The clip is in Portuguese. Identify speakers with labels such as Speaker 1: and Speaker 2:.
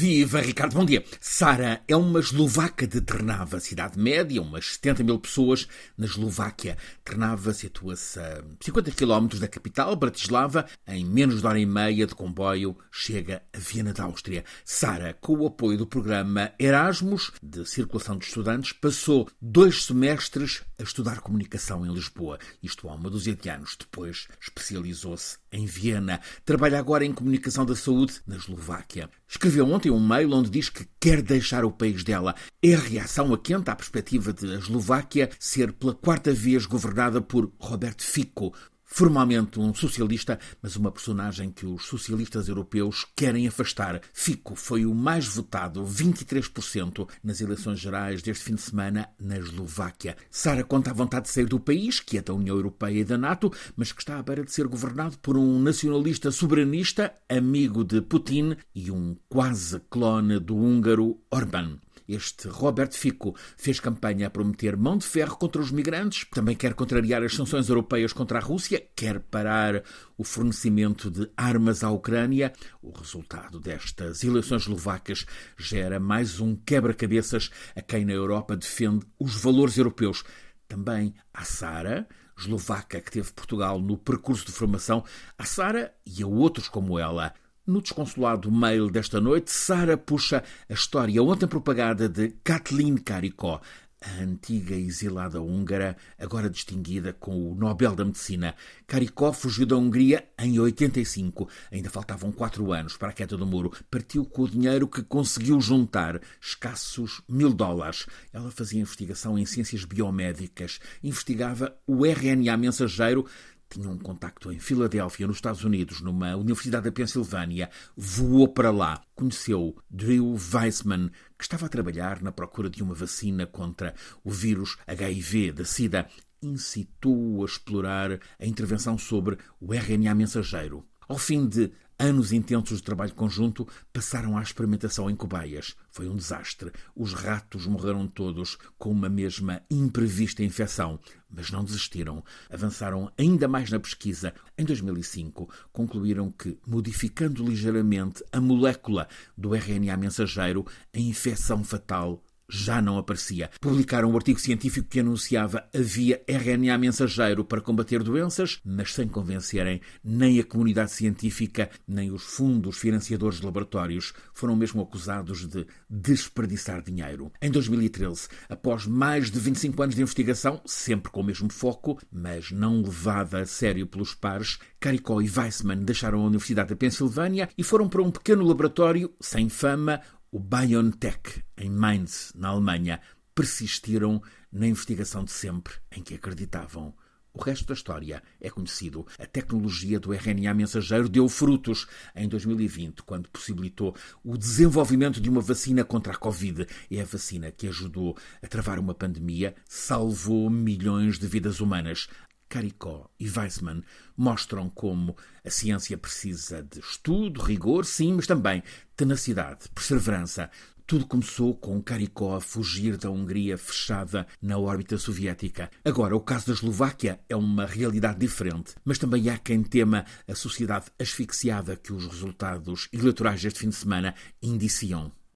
Speaker 1: Viva, Ricardo, bom dia. Sara é uma eslovaca de Trnava, cidade média, umas 70 mil pessoas na Eslováquia. Trnava situa-se a 50 km da capital, Bratislava. Em menos de hora e meia de comboio, chega a Viena da Áustria. Sara, com o apoio do programa Erasmus, de circulação de estudantes, passou dois semestres a estudar comunicação em Lisboa. Isto há uma dúzia de anos. Depois especializou-se em Viena. Trabalha agora em comunicação da saúde na Eslováquia. Escreveu ontem um mail onde diz que quer deixar o país dela. É a reação a quente à perspectiva de a Eslováquia ser pela quarta vez governada por Roberto Fico, Formalmente um socialista, mas uma personagem que os socialistas europeus querem afastar. Fico foi o mais votado, 23%, nas eleições gerais deste fim de semana na Eslováquia. Sara conta a vontade de sair do país, que é da União Europeia e da NATO, mas que está à beira de ser governado por um nacionalista soberanista, amigo de Putin e um quase clone do húngaro Orbán. Este Robert Fico fez campanha a prometer mão de ferro contra os migrantes, também quer contrariar as sanções europeias contra a Rússia, quer parar o fornecimento de armas à Ucrânia. O resultado destas eleições eslovacas gera mais um quebra-cabeças a quem na Europa defende os valores europeus. Também a Sara, eslovaca que teve Portugal no percurso de formação, a Sara e a outros como ela. No desconsolado mail desta noite, Sara puxa a história ontem propagada de Kathleen Karikó, a antiga exilada húngara, agora distinguida com o Nobel da Medicina. Karikó fugiu da Hungria em 85. Ainda faltavam quatro anos para a queda do muro. Partiu com o dinheiro que conseguiu juntar, escassos mil dólares. Ela fazia investigação em ciências biomédicas, investigava o RNA mensageiro tinha um contacto em Filadélfia, nos Estados Unidos, numa Universidade da Pensilvânia, voou para lá, conheceu Drew Weissman, que estava a trabalhar na procura de uma vacina contra o vírus HIV da SIDA, incitou-o a explorar a intervenção sobre o RNA mensageiro. Ao fim de Anos intensos de trabalho conjunto passaram à experimentação em cobaias. Foi um desastre. Os ratos morreram todos com uma mesma imprevista infecção, mas não desistiram. Avançaram ainda mais na pesquisa. Em 2005, concluíram que, modificando ligeiramente a molécula do RNA mensageiro, a infecção fatal já não aparecia. Publicaram um artigo científico que anunciava a via RNA mensageiro para combater doenças, mas sem convencerem nem a comunidade científica, nem os fundos financiadores de laboratórios. Foram mesmo acusados de desperdiçar dinheiro. Em 2013, após mais de 25 anos de investigação, sempre com o mesmo foco, mas não levada a sério pelos pares, Caricó e Weissman deixaram a Universidade da Pensilvânia e foram para um pequeno laboratório sem fama, o BioNTech, em Mainz, na Alemanha, persistiram na investigação de sempre em que acreditavam. O resto da história é conhecido. A tecnologia do RNA mensageiro deu frutos em 2020, quando possibilitou o desenvolvimento de uma vacina contra a Covid. É a vacina que ajudou a travar uma pandemia, salvou milhões de vidas humanas. Caricó e Weissman mostram como a ciência precisa de estudo, rigor, sim, mas também tenacidade, perseverança. Tudo começou com Caricó a fugir da Hungria fechada na órbita soviética. Agora, o caso da Eslováquia é uma realidade diferente, mas também há quem tema a sociedade asfixiada que os resultados eleitorais deste fim de semana indiciam.